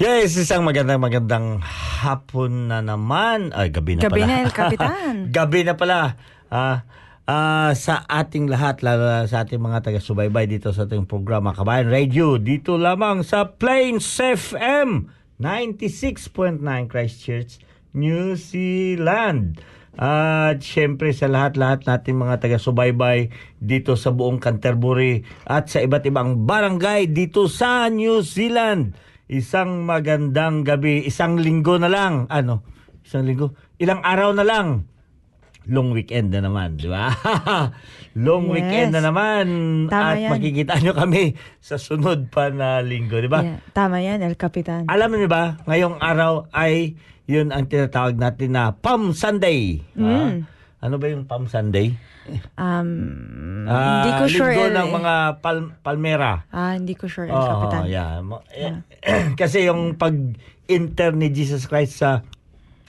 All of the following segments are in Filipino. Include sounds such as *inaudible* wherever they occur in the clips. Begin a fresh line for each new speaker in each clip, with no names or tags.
Yes, isang magandang magandang hapon na naman. Ay, gabi na
Gabi
pala.
na, El *laughs* Capitan.
gabi na pala. Ah, ah, sa ating lahat, lalo na sa ating mga taga-subaybay dito sa ating programa Kabayan Radio, dito lamang sa Plains FM 96.9 Christchurch, New Zealand. At syempre sa lahat-lahat nating mga taga-subaybay dito sa buong Canterbury at sa iba't ibang barangay dito sa New Zealand. Isang magandang gabi, isang linggo na lang. Ano? Isang linggo? Ilang araw na lang. Long weekend na naman, di ba? *laughs* Long
Yes.
weekend na naman.
Tama
at
yan.
makikita nyo kami sa sunod pa na linggo, di ba?
Yeah, tama yan, El Capitan.
Alam niyo ba, ngayong araw ay yun ang tinatawag natin na Palm Sunday. Ah, ano ba yung Palm Sunday?
Um,
Ah,
hindi ko sure,
linggo ng
eh.
mga pal- palmera.
Ah, hindi ko sure, El
Oo,
Capitan.
yeah. Mo- eh, *clears throat* Kasi yung pag-enter ni Jesus Christ sa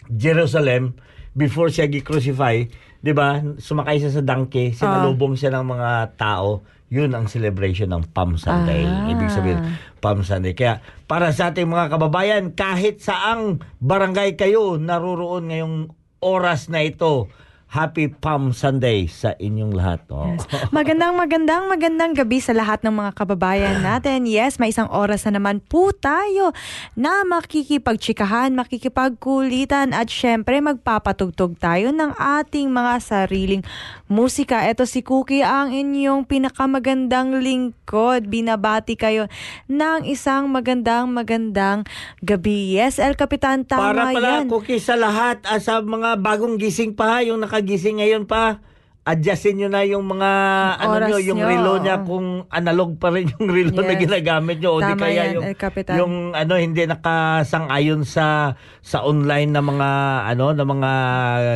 Jerusalem before siya gi-crucify, 'di ba? Sumakay siya sa donkey, sinalubong siya ng mga tao. Yun ang celebration ng Palm Sunday.
Ah.
Ibig sabihin, Palm Sunday. Kaya para sa ating mga kababayan, kahit saang barangay kayo naruroon ngayong oras na ito, Happy Palm Sunday sa inyong lahat. Oh.
Yes. Magandang, magandang, magandang gabi sa lahat ng mga kababayan natin. Yes, may isang oras na naman po tayo na makikipagtsikahan, makikipagkulitan at syempre magpapatugtog tayo ng ating mga sariling musika. Ito si Cookie ang inyong pinakamagandang lingkod. Binabati kayo ng isang magandang, magandang gabi. Yes, El Capitan, tama
Para pala
yan.
cookie sa lahat, ah, sa mga bagong gising pa, yung nakagising ngayon pa, adjustin nyo na yung mga ano
Oras
nyo, yung
nyo.
relo niya kung analog pa rin yung relo na
Yes.
ginagamit nyo o di kaya
yan,
yung
Capitan.
yung ano hindi nakasang-ayon sa sa online na mga ano na mga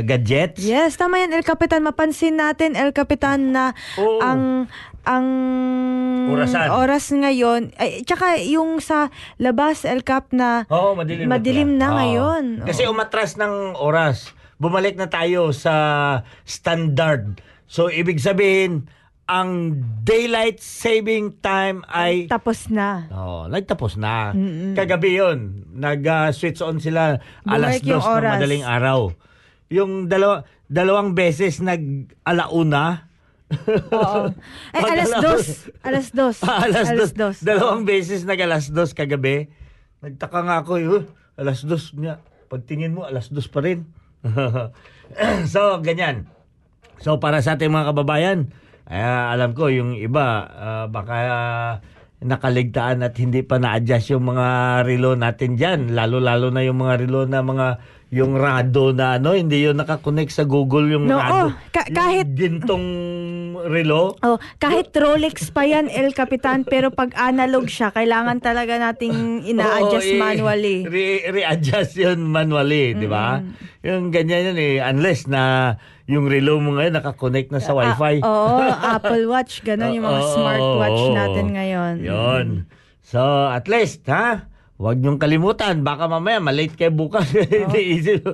gadgets.
Yes, tama yan, El Capitan. Mapansin natin, El Capitan, na
Oo.
ang ang
Orasan.
oras ngayon, ay, tsaka yung sa labas, El Cap, na
Oo, madilim,
Madilim na
Oo.
ngayon.
Kasi umatras ng oras. Bumalik na tayo sa standard. So, ibig sabihin, ang daylight saving time ay
Tapos na.
Oh, nagtapos na. Kagabi 'yon. Nag-switch on sila alas
Bumalik yung
dos ng
oras.
madaling araw. Yung dalawa dalawang beses nag alauna.
Oo. *laughs* Ay,
Pag
alas
alas-
dos. Alas dos. *laughs*
alas, dos.
dos.
Dalawang beses nag alas dos kagabi. Nagtaka nga ako, eh, alas dos niya. Pagtingin mo, alas dos pa rin. *laughs* so, ganyan. So, para sa ating mga kababayan, eh, alam ko, yung iba, ah, baka ah, nakaligtaan at hindi pa na-adjust yung mga relo natin dyan. Lalo-lalo na yung mga relo na mga yung rado na ano, hindi yun nakakonect sa Google yung
No,
rado.
oh, ka- kahit-
Yung gintong relo.
Oh, kahit Rolex pa yan, El Capitan, pero pag analog siya, kailangan talaga nating ina-adjust
Oo, eh,
manually.
Re- re-adjust yun manually, di ba? Yung ganyan yun eh. Unless na yung relo mo ngayon nakakonect na sa wifi.
Ah, Oo, Apple Watch, ganun yung mga *laughs*
Oo,
smartwatch
oo.
natin ngayon.
Yun. So, at least, ha? Huwag niyong kalimutan. Baka mamaya, malate kayo bukas. *laughs* Hindi isip. *laughs*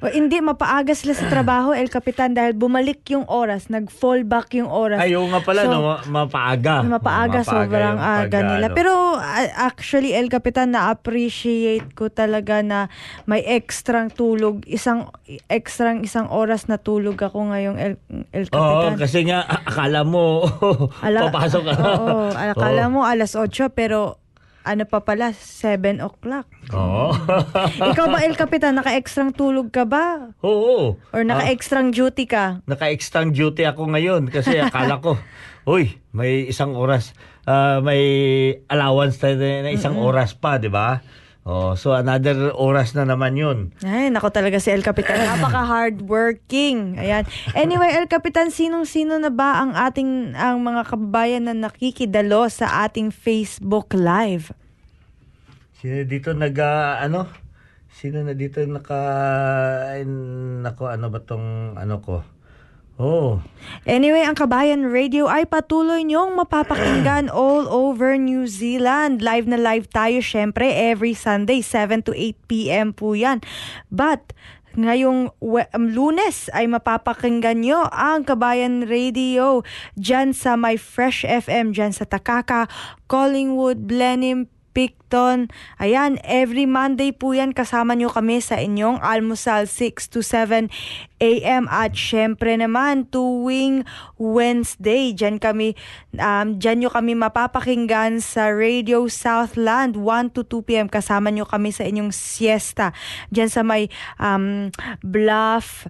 O, hindi, mapaaga sila sa trabaho, El Capitan, dahil bumalik yung oras, nag-fall back yung oras.
Ayaw nga pala,
So,
no? Ma- Mapaaga.
Mapaaga, sobrang aga
pag-
nila.
ano.
Pero actually, El Capitan, na-appreciate ko talaga na may extrang tulog. Isang extrang isang oras na tulog ako ngayong El, El
Oo,
Capitan.
kasi nga, akala mo, *laughs*
Ala-
papasok ka.
Oo, akala
Oo.
mo alas 8 pero ano pa pala, 7 o'clock.
Oo. *laughs*
Ikaw ba, El Capitan, naka-extrang tulog ka ba?
Oo.
Or naka-extrang duty ka?
naka-extang duty ako ngayon kasi akala ko, *laughs* uy, may isang oras, ah, may allowance tayo na isang oras pa, di ba? Oh, so another oras na naman yun.
Ay, nako talaga si El Capitan. *coughs* Napaka-hardworking. Ayan. Anyway, El Capitan, sinong-sino na ba ang ating ang mga kababayan na nakikidalo sa ating Facebook Live?
Sino dito nag, ah, ano? Sino na dito naka, nako, ano ba tong, ano ko? Oh,
Anyway, ang Kabayan Radio ay patuloy niyong mapapakinggan *clears throat* all over New Zealand. Live na live tayo syempre every Sunday 7 to 8 p.m. po yan. But ngayong um, lunes ay mapapakinggan nyo ang Kabayan Radio dyan sa My Fresh FM, dyan sa Takaka, Collingwood, Blenheim, Picton. Ayan, every Monday po yan kasama nyo kami sa inyong almusal 6 to 7 a.m. At syempre naman, tuwing Wednesday, dyan kami, um, dyan nyo kami mapapakinggan sa Radio Southland 1 to 2 p.m. Kasama nyo kami sa inyong siesta. Dyan sa may um, Bluff,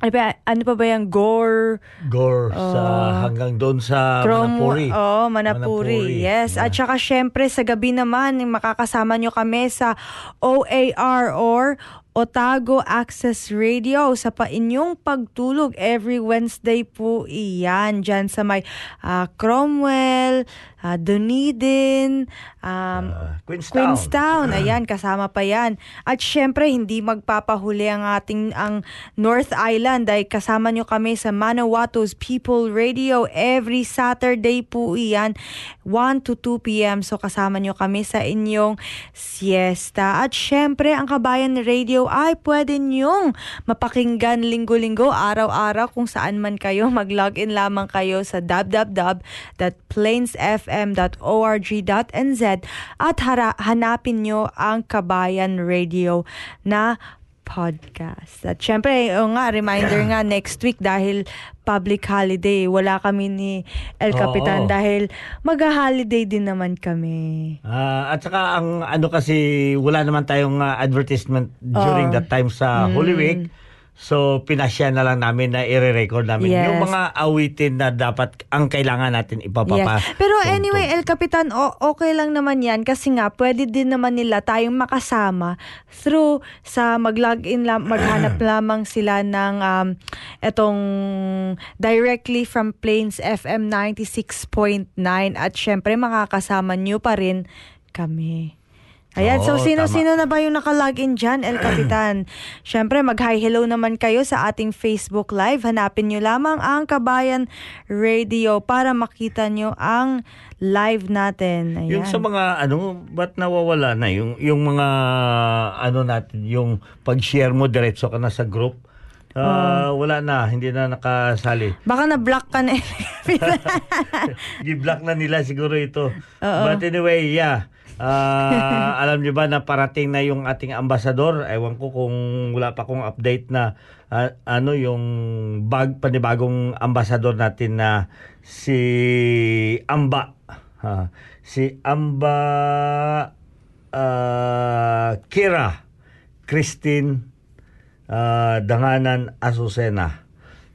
ano pa, ano pa ba yung Gore,
gore sa hanggang doon sa
Chrome,
Manapuri.
Oh, Manapuri. Yes. At saka syempre sa gabi naman makakasama nyo kami sa OAR or Otago Access Radio sa pa inyong pagtulog every Wednesday po iyan dyan sa may ah, Cromwell, uh, Dunedin, um,
Ah, Queenstown.
Queenstown. Ayan, kasama pa yan. At syempre, hindi magpapahuli ang ating ang North Island dahil kasama nyo kami sa Manawato's People Radio every Saturday po iyan, 1 to 2 p.m. So kasama nyo kami sa inyong siesta. At syempre, ang Kabayan Radio ay pwede nyong mapakinggan linggo-linggo, araw-araw kung saan man kayo. Mag-login lamang kayo sa www.plainsfm.org.nz at hara- hanapin nyo ang Kabayan Radio na podcast. At syempre, o nga, reminder nga next week dahil public holiday, wala kami ni El Capitan
Oo.
dahil mag-holiday din naman kami.
Ah, at saka ang ano kasi wala naman tayong ah, advertisement during
Oo.
that time sa Holy Week. So pinasya na lang namin na i-record namin
Yes.
yung mga awitin na dapat ang kailangan natin ipapapa.
Yes. Pero anyway, El Capitan, o- okay lang naman yan kasi nga pwede din naman nila tayong makasama through sa mag-login lang, maghanap *clears throat* lamang sila ng um, etong directly from Plains FM 96.9 at syempre makakasama nyo pa rin kami. Ayan, so
Oo,
sino-sino na ba yung nakalogin dyan, El Capitan? *clears throat* Siyempre, mag-hi hello naman kayo sa ating Facebook Live. Hanapin nyo lamang ang Kabayan Radio para makita nyo ang live natin. Ayan.
Yung sa mga ano, ba't nawawala na yung yung mga ano natin, yung pag-share mo diretso ka na sa group. Ah, wala na, hindi na nakasali.
Baka na-block ka na. *laughs*
Gi-block na nila siguro ito. But anyway, yeah. Ah, *laughs* alam niyo ba na parating na yung ating ambasador? Ewan ko kung wala pa kong update na ah, ano yung bag panibagong ambasador natin na si Amba. Ha, si Amba ah, Kira Christine ah, Danganan Azucena.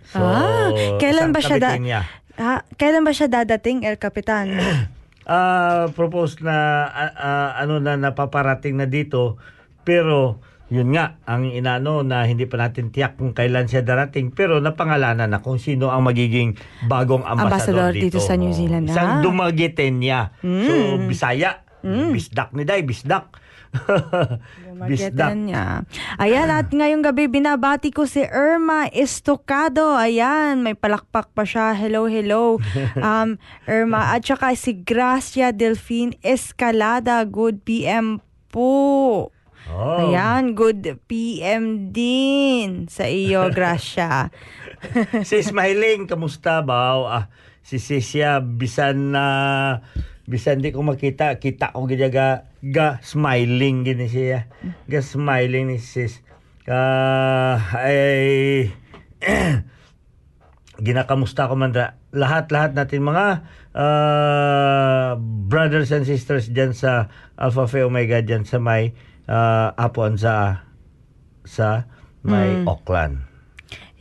So,
ah, kailan ba siya da-
niya.
Ah, kailan ba siya dadating, El Capitan? *clears throat*
Ah, propose na ah, ah, ano na napaparating na dito pero yun nga ang inano na hindi pa natin tiyak kung kailan siya darating pero napangalanan na kung sino ang magiging bagong
Ambassador
ambassador,
dito sa New. Zealand,
Isang
ah.
dumagitin niya. So Bisaya, bisdak ni Day, bisdak.
Magkita niya. Ayan, at ngayong gabi binabati ko si Irma Estocado. Ayan, may palakpak pa siya. Hello, hello. *laughs* Um, Irma. At saka si Gracia Delphine Escalada. Good PM po.
Oh.
Ayan, good PM din sa iyo, *laughs* Gracia. *laughs*
si Smiling, kamusta ba? Ah, si Sisya, bisan na bisan di ko makita, kita ko gina ga, smiling gini siya. Ga smiling ni sis. Ah, ay *clears throat* ginakamusta ko man lahat-lahat natin mga ah, brothers and sisters diyan sa Alpha Phi Omega diyan sa may ah, Apon sa sa may Auckland.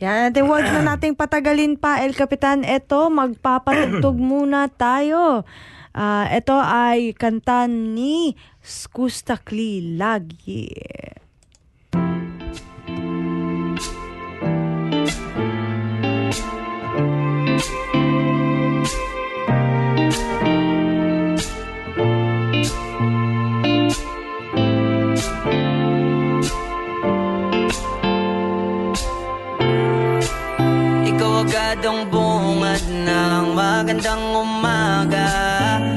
Yan, natin huwag na *clears throat* nating patagalin pa, El Capitan. Ito, magpapatugtog muna tayo. Ah, ito ay kanta ni Skustakli Lagi.
Ikaw agad ang bungad ng magandang umaga.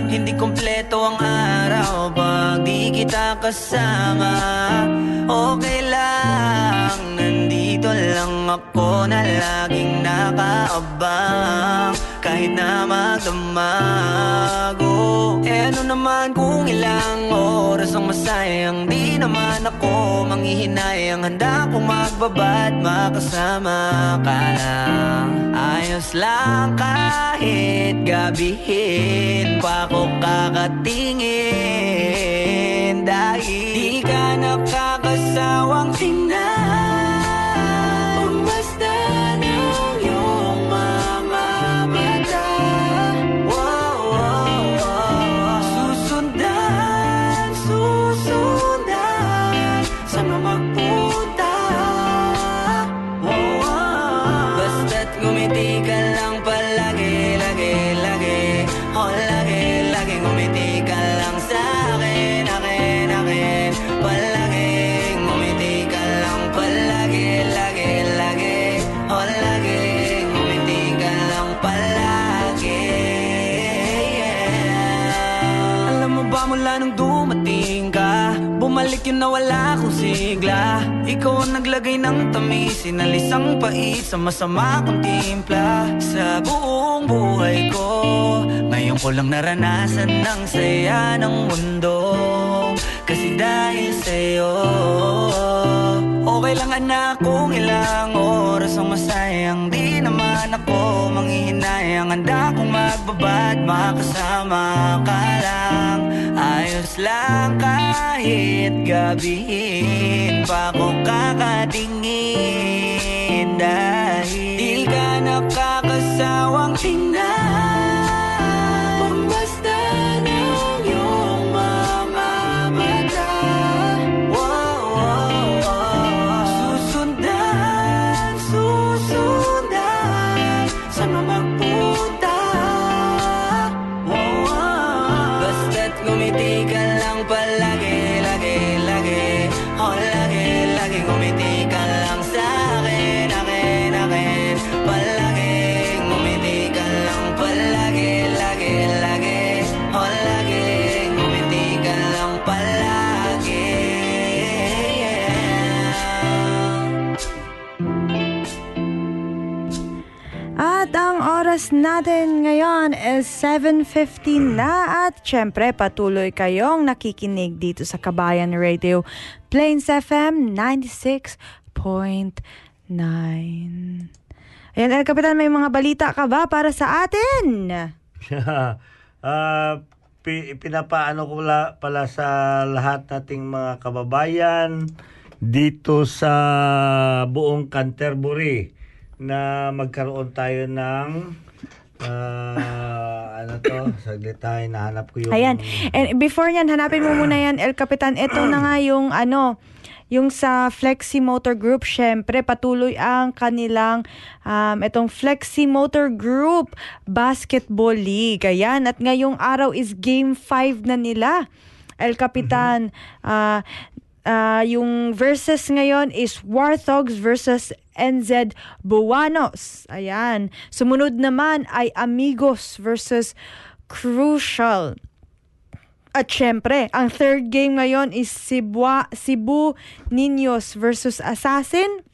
Hindi kompleto ang araw pag di kita kasama. Okay lang, nandito lang ako na laging nakaabang Kahit na magdamago Eh ano naman kung ilang oras ang masayang Di naman ako manghihinayang Handa kong magbabad makasama ka lang. Ayos lang kahit gabihin pa ako kakatingin. Dahil di ka nakakasawang Bumalik yun na wala sigla. Ikaw ang naglagay ng tamis Sinalis ang pait. Sa masama kong timpla Sa buong buhay ko. Ngayon ko lang naranasan ng saya ng mundo. Kasi dahil sa'yo Okay lang anak kung ilang oras ang masayang Di naman ako manghihinayang. Handa kong magbabad makasama ka lang Ayos lang kahit gabihin pa ako kakatingin Dahil di ka nakakasawang tingnan
natin ngayon is 7.15 na at syempre patuloy kayong nakikinig dito sa Kabayan Radio Plains FM 96.9. Ayan, El Kapitan, may mga balita ka ba para sa atin? *laughs*
Ah, pi- pinapaano ko la, pala sa lahat nating mga kababayan dito sa buong Canterbury na magkaroon tayo ng ah, ano to, saglit tayo, nahanap ko yung...
Ayan. And before yan, hanapin mo muna yan, El Capitan. Ito na nga yung ano, yung sa Flexi Motor Group, syempre, patuloy ang kanilang, um, itong Flexi Motor Group Basketball League. Ayan. At ngayong araw is Game 5 na nila. El Capitan, ah, ah, yung versus ngayon is Warthogs versus NZ Buwanos. Ayan. Sumunod naman ay Amigos versus Crucial. At syempre, ang third game ngayon is Cebu, Cebu Niños versus Assassin.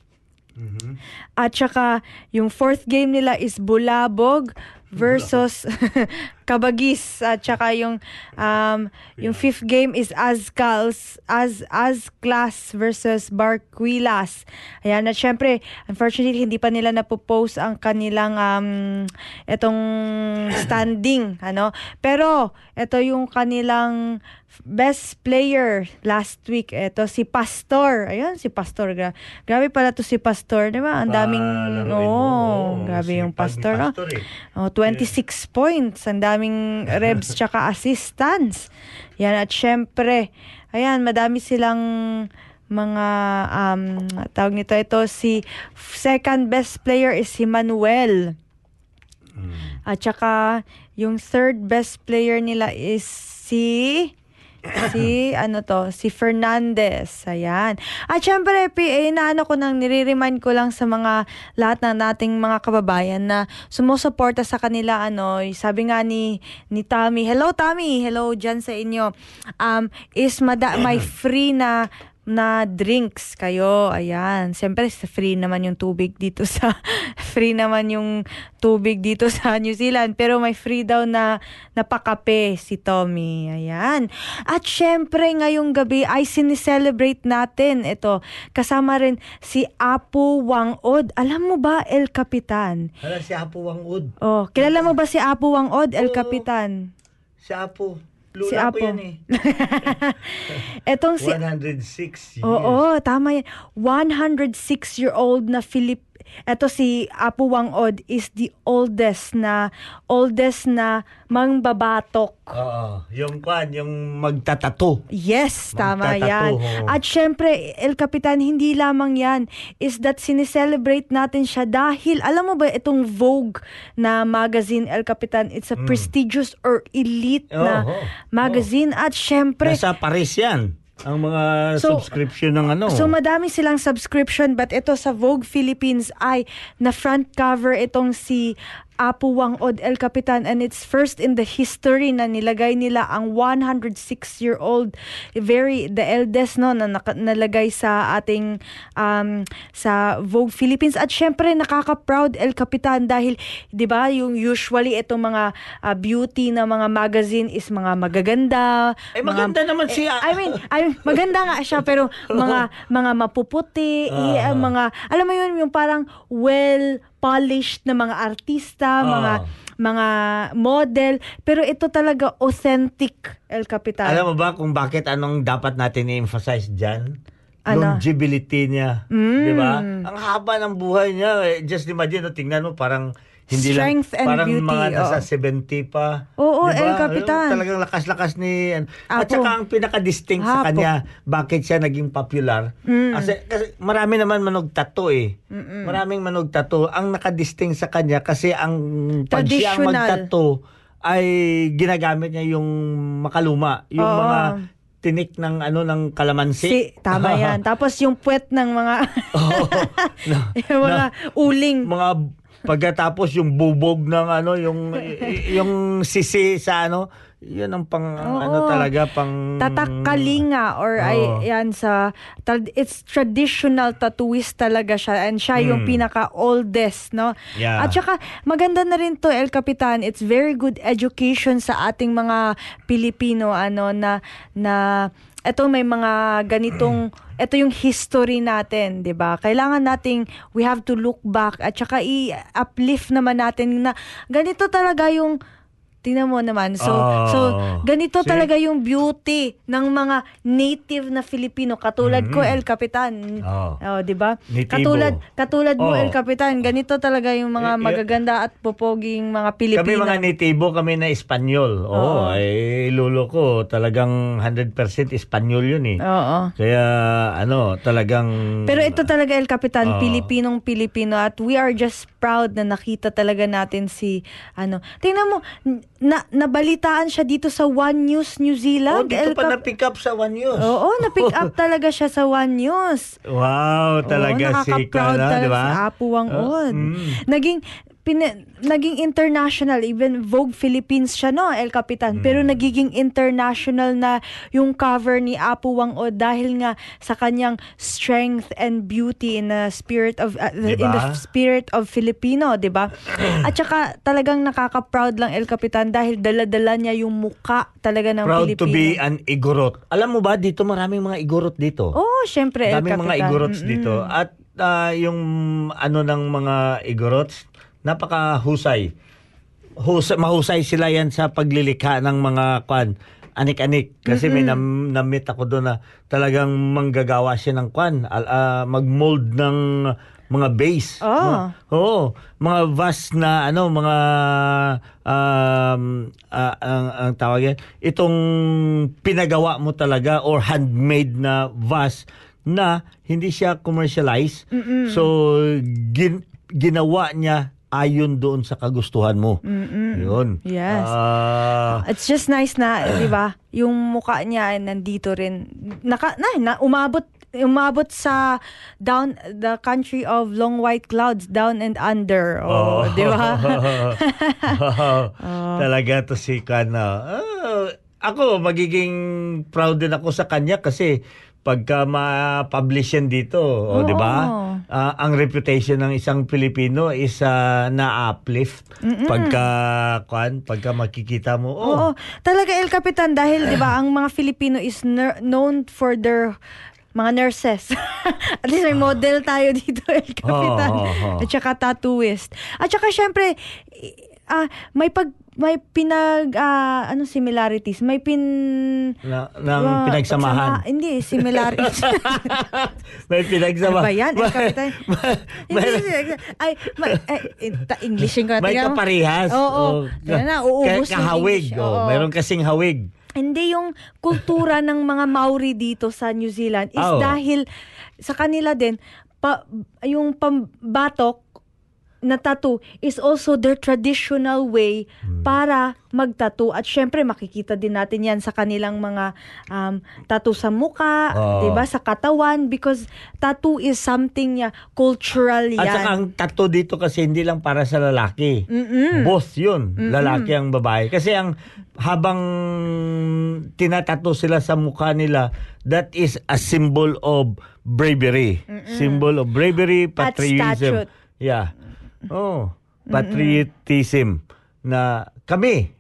At saka, yung fourth game nila is Bulabog versus *laughs* Kabagis. At saka yung um, yung fifth game is Azcals as Azclas versus Barquilas. Ayan, at syempre, unfortunately, hindi pa nila napopost ang kanilang um, etong standing. *clears throat* ano Pero, ito yung kanilang best player last week. Ito si Pastor. Ayun, si Pastor. Gra- grabe pala to si Pastor, di ba? Ang daming, oo,
Oo,
grabe yung
sipag ni
Pastor. ah.
Pastor eh.
Oh, 26 points. Ang daming rebs *laughs* tsaka assistance. Yan, at syempre, ayan, madami silang mga um, tawag nito ito si second best player is si Manuel at saka yung third best player nila is si *clears throat* si ano to, si Fernandez. Ayan. At syempre, PA, na ano ko nang nire-remind ko lang sa mga lahat ng nating mga kababayan na sumusuporta sa kanila ano, sabi nga ni ni Tommy. Hello Tommy, hello diyan sa inyo. Um is mada may *clears throat* free na na drinks kayo. Ayan. Siyempre, free naman yung tubig dito *laughs* sa, free naman yung tubig dito sa New Zealand. Pero may free daw na napakape si Tommy. Ayan. At syempre, ngayong gabi ay sinicelebrate natin. Ito, kasama rin si Apo Wangod. Alam mo ba, El Capitan?
Hala, si Apo Wangud.
Oh, kilala mo ba si Apo Wangod, El. Capitan?
Si Apo. Lula
Si Apo.
yan eh. *laughs*
Etong si
106 years.
Oo, tama yan. 106-year-old na Philip Ito si Apo Wangod is the oldest na oldest na mangbabatok.
Oo. Yung kwan, yung magtatato.
Yes, tama
Magtatato,
yan.
oo.
At syempre, El Capitan, hindi lamang yan. Is that sineselebrate natin siya dahil, alam mo ba, itong Vogue na magazine, El Capitan, it's a prestigious or elite na
Oo, oo.
magazine. At syempre,
Nasa Paris yan. Ang mga
So-
subscription ng ano.
So madami silang subscription but ito sa Vogue Philippines ay na front cover itong si Apu Wangod El Capitan and it's first in the history na nilagay nila ang 106-year-old very the eldest no na nalagay sa ating um, sa Vogue Philippines at syempre nakaka-proud El Capitan dahil 'di ba yung usually itong mga ah, beauty na mga magazine is mga magaganda
Eh,
mga-
maganda naman siya.
I mean, I mean, maganda nga siya pero *laughs* mga mga mapuputi, eh,
Ah.
mga alam mo yun yung parang well polished na mga artista, mga
Ah.
mga model, pero ito talaga authentic El Capitan.
Alam mo ba kung bakit anong dapat natin i-emphasize dyan?
Ano?
Longevity niya.
Mm.
Di ba? Ang haba ng buhay niya. Eh, Just imagine, no, tingnan mo, parang hindi
Strength
lang,
and
parang
beauty,
mga nasa
oo.
70 pa.
Oo,
Di ba?
El Capitan.
Talagang lakas-lakas ni... At
Apo.
saka ang pinaka-distinct sa
Apo.
kanya, bakit siya naging popular. Kasi, kasi marami naman manog tattoo eh. Maraming manog tattoo. Ang nakadistinct sa kanya kasi ang pag siya magtattoo ay ginagamit niya yung makaluma. Yung
Oo.
mga tinik ng ano ng kalamansi.
Si, tama *laughs* yan. Tapos yung puwet ng mga
Oo. *laughs* Na-
yung mga uling.
mga Pagkatapos yung bubog ng ano, yung yung sisi sa ano, yun ang pang
Oo.
ano talaga pang
Tatak Kalinga or
Oo.
ay yan sa it's traditional tattooist talaga siya and siya yung
Mm.
pinaka oldest no
Yeah.
at saka maganda na rin to El Capitan it's very good education sa ating mga Pilipino ano na na eto may mga ganitong *clears throat* ito yung history natin, 'di ba? Kailangan nating we have to look back at saka i-uplift naman natin na ganito talaga yung Tingnan mo naman. So,
Oh.
so ganito
See?
talaga yung beauty ng mga native na Filipino katulad ko El Capitan.
Oh.
Oh, 'di ba? Katulad katulad mo
Oh.
El Capitan, ganito talaga yung mga
Eh, eh,
magaganda at popoging mga Pilipino.
Kami mga natibo, kami na Espanyol. Oo,
Oo.
eh, lulo ko talagang 100% Espanyol yun eh.
Oo.
Kaya ano, talagang
Pero ito talaga El Capitan,
Oo.
Pilipinong Pilipino at we are just proud na nakita talaga natin si ano. Tingnan mo na nabalitaan siya dito sa One News New
Oh,
Zealand.
dito
El
pa
Cap-
na-pick up sa One News.
Oo, na-pick up *laughs* talaga siya sa One News.
Wow, talaga
Oo,
si
talaga
di ba?
Si Apo Wang
Oh, mm.
Naging pina- naging international even Vogue Philippines siya no El Capitan pero
Mm.
nagiging international na yung cover ni Apo Wang Od dahil nga sa kanyang strength and beauty in the spirit of uh, in the
Diba?
spirit of Filipino 'di ba *clears throat* at saka talagang nakaka-proud lang El Capitan dahil dala-dala niya yung muka talaga ng
Proud
Pilipino
to be an igorot. Alam mo ba, dito maraming mga igorot dito.
Oh, syempre El
Daming
Capitan.
mga igorots dito. At ah, yung ano ng mga igorots, napakahusay. Husay, mahusay sila yan sa paglilikha ng mga kwan anik-anik kasi may nam, namit ako doon na talagang manggagawa siya ng kwan al, ah, mag-mold ng mga base.
Oh.
Mga, oo, mga vase na ano, mga um, ah, ang, ang tawag yan, itong pinagawa mo talaga or handmade na vase na hindi siya commercialized. So, gin, ginawa niya ayon doon sa kagustuhan mo. Yun.
Yes.
Ah,
It's just nice na, *clears throat* 'di ba? Yung mukha niya ay nandito rin. Naka na, na umabot umabot sa down the country of long white clouds down and under. Oh, 'di ba? *laughs* *laughs*
Talaga to si Kana. Ah, ako magiging proud din ako sa kanya kasi pagka ma-publish yan dito, o
Oo.
di ba? Ah, ang reputation ng isang Pilipino is ah, na-uplift pagka kwan, pagka makikita mo. Oh,
Oo. Talaga El Capitan dahil 'di ba ang mga Filipino is ner- known for their mga nurses. *laughs* At least may model tayo dito, *laughs* El Capitan.
Oo, oo, oo.
At saka tattooist. At saka syempre, ah, may pag may pinag ah, ano similarities may pin
na, ng
ah,
pinagsamahan.
pagsama- hindi similarities *laughs*
May pinagsama.
Ano ba yan, El Capitan?
may,
Hindi, ay, may, ay, ta- Englishin ko na.
may kaparehas.
Oo. Yan na, uubos
Ka-
yung
kahawig.
English.
Oh,
Oo.
meron kasing hawig.
Hindi yung kultura ng mga Maori dito sa New Zealand is
Oh.
dahil sa kanila din pa, yung pambatok na tattoo is also their traditional way
Hmm.
para magtattoo at syempre makikita din natin yan sa kanilang mga um, tattoo sa muka,
Oo.
'di ba sa katawan because tattoo is something ya cultural yan.
At saka ang tattoo dito kasi hindi lang para sa lalaki. Both yun. Lalaki ang babae. Kasi ang habang tinatato sila sa mukha nila, that is a symbol of bravery. Symbol of bravery,
At
patriotism. Yeah. Oh, patriotism na kami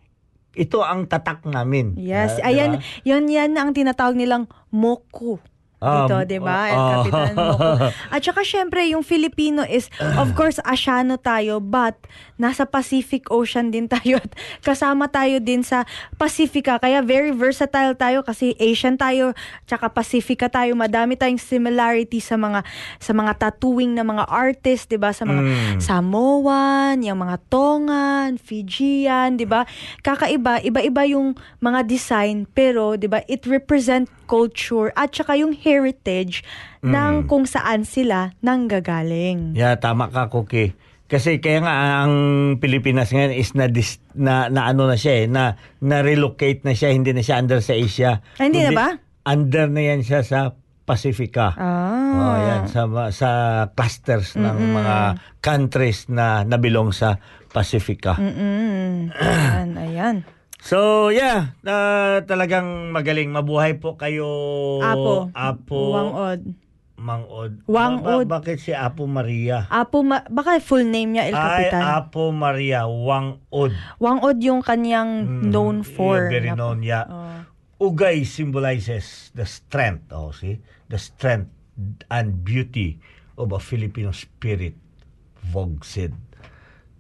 ito ang tatak namin.
Yes,
Ah,
ayan,
diba?
yun yan ang tinatawag nilang moku. Dito,
Um,
di ba? El
oh.
Capitan *laughs* Moku. At saka syempre, yung Filipino is, of course, Asiano tayo, but nasa Pacific Ocean din tayo at kasama tayo din sa Pacifica. Kaya very versatile tayo kasi Asian tayo, tsaka Pacifica tayo. Madami tayong similarity sa mga sa mga tattooing na mga artist, 'di ba? Sa mga
Mm.
Samoan, yung mga Tongan, Fijian, 'di ba? Kakaiba, iba-iba yung mga design pero 'di ba, it represent culture at saka yung heritage ng kung saan sila nanggagaling.
Yeah, tama ka, Cookie. Kasi kaya nga ang Pilipinas ngayon is na dis, na, na ano na siya eh, na na relocate na siya, hindi na siya under sa Asia.
Ah, hindi na
Kundi
ba?
Under na yan siya sa Pacifica.
Ah.
Oh, yan sa sa clusters ng mga countries na nabilong sa Pacifica.
Mm. *clears throat* ayan, ayan.
So, yeah, ah, talagang magaling. Mabuhay po kayo.
Apo.
Apo.
Wangod.
Mangod.
Wangod.
Ba- bakit si Apo Maria?
Apo, ma- baka full name niya, El
Ay,
Capitan.
Apo Maria Wangod.
Wangod yung kanyang known for.
Mm, Yeah, very
na-
known, yeah.
Oh.
Ugay symbolizes the strength, oh, see? The strength and beauty of a Filipino spirit, Vogue said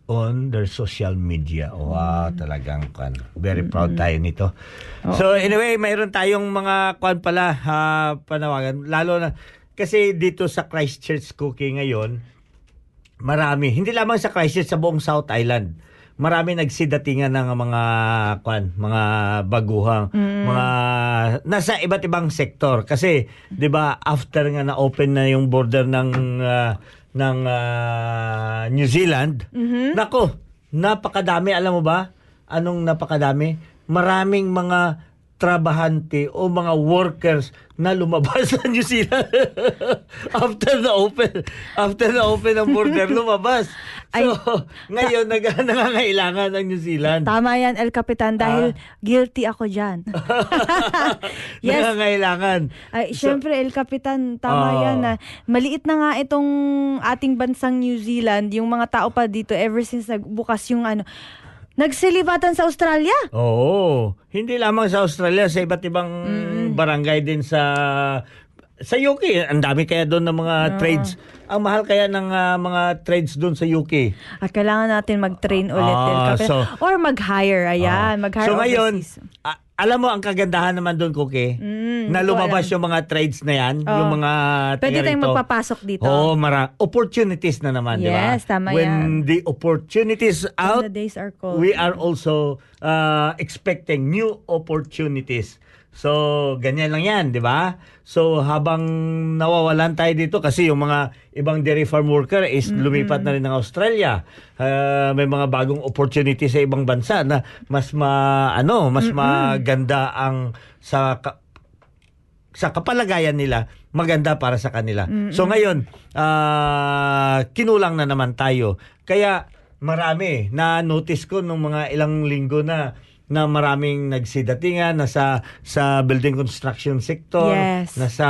on their social media. Wow, talagang kan. Very proud tayo nito. So anyway, mayroon tayong mga kwan pala ha, panawagan lalo na kasi dito sa Christchurch Cookie ngayon, marami, hindi lamang sa Christchurch sa buong South Island. Marami nagsidatingan ng mga kwan, mga baguhang, mga nasa iba't ibang sektor kasi 'di ba after nga na open na yung border ng ah, ng ah, New Zealand. Nako, napakadami alam mo ba? Anong napakadami? Maraming mga trabahante o mga workers na lumabas *laughs* sa New Zealand *laughs* after the open after the open ng border *laughs* lumabas so ngayon nag nangangailangan ng New Zealand
Tama yan, El Capitan, dahil guilty ako dyan. yes.
nangangailangan
Ay, syempre, El Capitan, tama
Ah.
yan na maliit na nga itong ating bansang New Zealand, yung mga tao pa dito ever since nagbukas yung ano, nagsilibatan sa Australia.
Oo. Hindi lamang sa Australia, sa iba't ibang barangay din sa sa UK. Ang dami kaya doon ng mga trades. Ang mahal kaya ng ah, mga trades doon sa UK.
At kailangan natin mag-train ulit,
Ah,
Capitan.
so-
Or mag-hire, ayan,
Ah.
mag-hire
So ngayon,
overseas.
Alam mo ang kagandahan naman doon, Kuki,
Mm,
na lumabas yung mga trades na yan,
Oo.
yung mga
Pwede tayong
rito.
magpapasok dito.
Oo, mara opportunities na naman, di ba?
Yes, tama
When
yan.
the opportunities out,
the days are cold.
we are also uh, expecting new opportunities. So, ganyan lang yan, di ba? So, habang nawawalan tayo dito, kasi yung mga ibang dairy farm worker is lumipat na rin ng Australia. Uh, may mga bagong opportunity sa ibang bansa na mas ma, ano, mas maganda ang sa ka- sa kapalagayan nila, maganda para sa kanila. So ngayon, ah, kinulang na naman tayo. Kaya marami na notice ko nung mga ilang linggo na na maraming nagsidatingan nasa sa building construction sector,
Yes.
nasa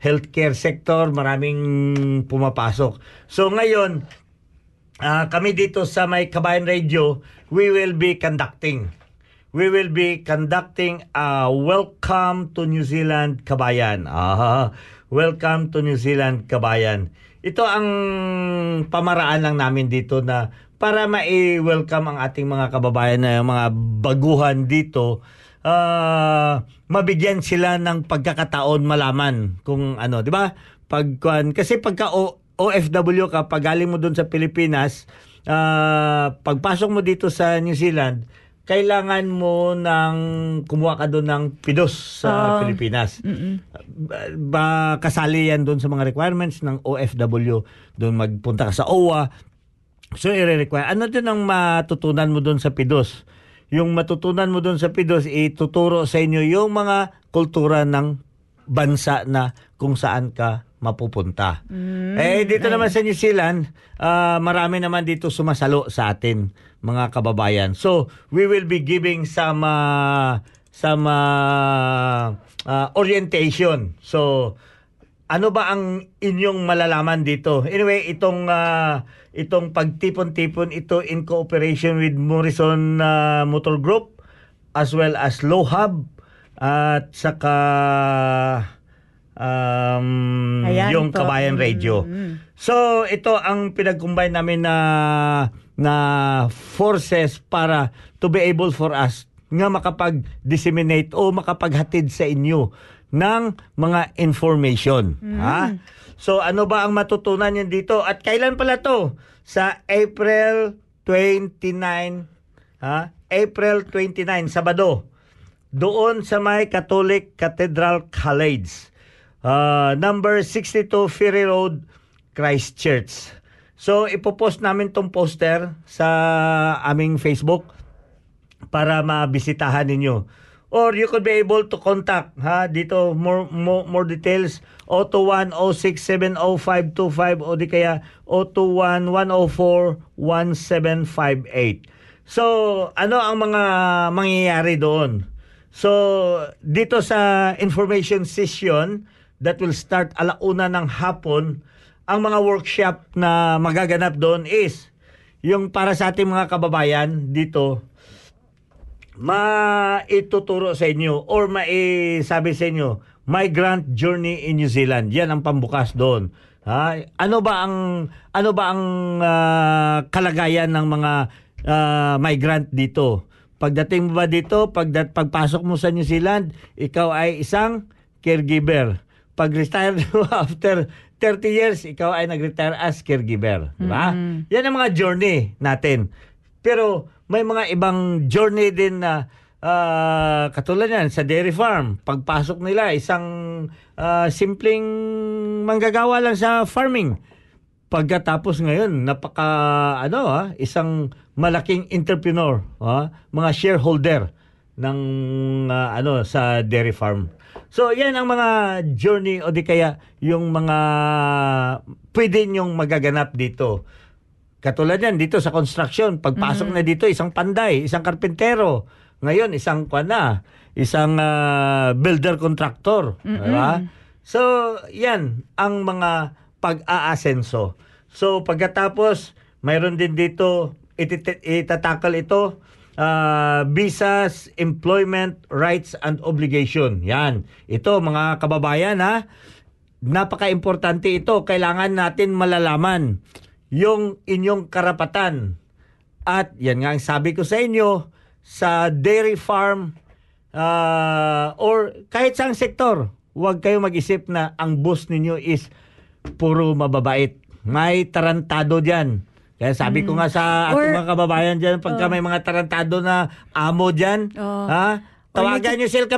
healthcare sector, maraming pumapasok. So ngayon, ah, kami dito sa may Kabayan Radio, we will be conducting we will be conducting a welcome to New Zealand Kabayan. Ah, welcome to New Zealand Kabayan. Ito ang pamaraan lang namin dito na para ma-welcome ang ating mga kababayan na mga baguhan dito. ah, mabigyan sila ng pagkakataon malaman kung ano, 'di ba? Pag kasi pagka O- OFW ka pag galing mo doon sa Pilipinas, ah, pagpasok mo dito sa New Zealand, kailangan mo ng kumuha ka doon ng pidos sa
Ah.
Pilipinas. Ba, ba- kasali yan doon sa mga requirements ng OFW. Doon magpunta ka sa OWA. So, i-require. Ano din ang matutunan mo doon sa pidos? Yung matutunan mo doon sa pidos, ituturo sa inyo yung mga kultura ng bansa na kung saan ka mapupunta. eh, dito naman sa New Zealand, ah, marami naman dito sumasalo sa atin, mga kababayan. So, we will be giving some, ah, some ah, ah, orientation. So, ano ba ang inyong malalaman dito? Anyway, itong ah, itong pagtipon-tipon ito in cooperation with Morrison ah, Motor Group as well as Lohab at saka um,
Ayan,
yung
ito.
Kabayan Radio. So, ito ang pinag-combine namin na na forces para to be able for us nga makapag-disseminate o makapaghatid sa inyo ng mga information. Ha? So, ano ba ang matutunan nyo dito? At kailan pala to? Sa April 29, ha? April 29, Sabado doon sa may Catholic Cathedral College. Uh, number 62 Ferry Road, Christchurch. So, ipopost namin tong poster sa aming Facebook para mabisitahan ninyo. Or you could be able to contact ha dito more more, more details 02106705525 o di kaya 021-104-1758. So, ano ang mga mangyayari doon? So, dito sa information session that will start alauna ng hapon, ang mga workshop na magaganap doon is yung para sa ating mga kababayan dito, maituturo sa inyo or maisabi sa inyo, Migrant Journey in New Zealand. Yan ang pambukas doon. Ha? Ano ba ang ano ba ang ah, kalagayan ng mga ah, migrant dito? Pagdating mo ba dito, pagdat pagpasok mo sa New Zealand, ikaw ay isang caregiver. Pag retire *laughs* mo after 30 years, ikaw ay nag-retire as caregiver. Di ba? Yan ang mga journey natin. Pero may mga ibang journey din na ah, katulad yan sa dairy farm. Pagpasok nila, isang ah, simpleng manggagawa lang sa farming. Pagkatapos ngayon, napaka ano ah, isang malaking entrepreneur, ah, mga shareholder ng ah, ano sa dairy farm. So yan ang mga journey o di kaya yung mga pwede nyong magaganap dito. Katulad yan dito sa construction, pagpasok na dito isang panday, isang karpentero. Ngayon isang kwan na, isang ah, builder contractor, di ba? So yan ang mga pag-aasenso. So pagkatapos mayroon din dito itit- itatakal ito ah, visas, employment rights and obligation. Yan. Ito mga kababayan ha, napaka-importante ito. Kailangan natin malalaman yung inyong karapatan. At yan nga ang sabi ko sa inyo, sa dairy farm ah, or kahit sa sektor, huwag kayong mag-isip na ang boss ninyo is puro mababait. May tarantado diyan. Kaya sabi ko nga sa ating
Or-
mga kababayan diyan, pagka may mga tarantado na amo diyan,
Oh.
ha? Tawagan niyo si El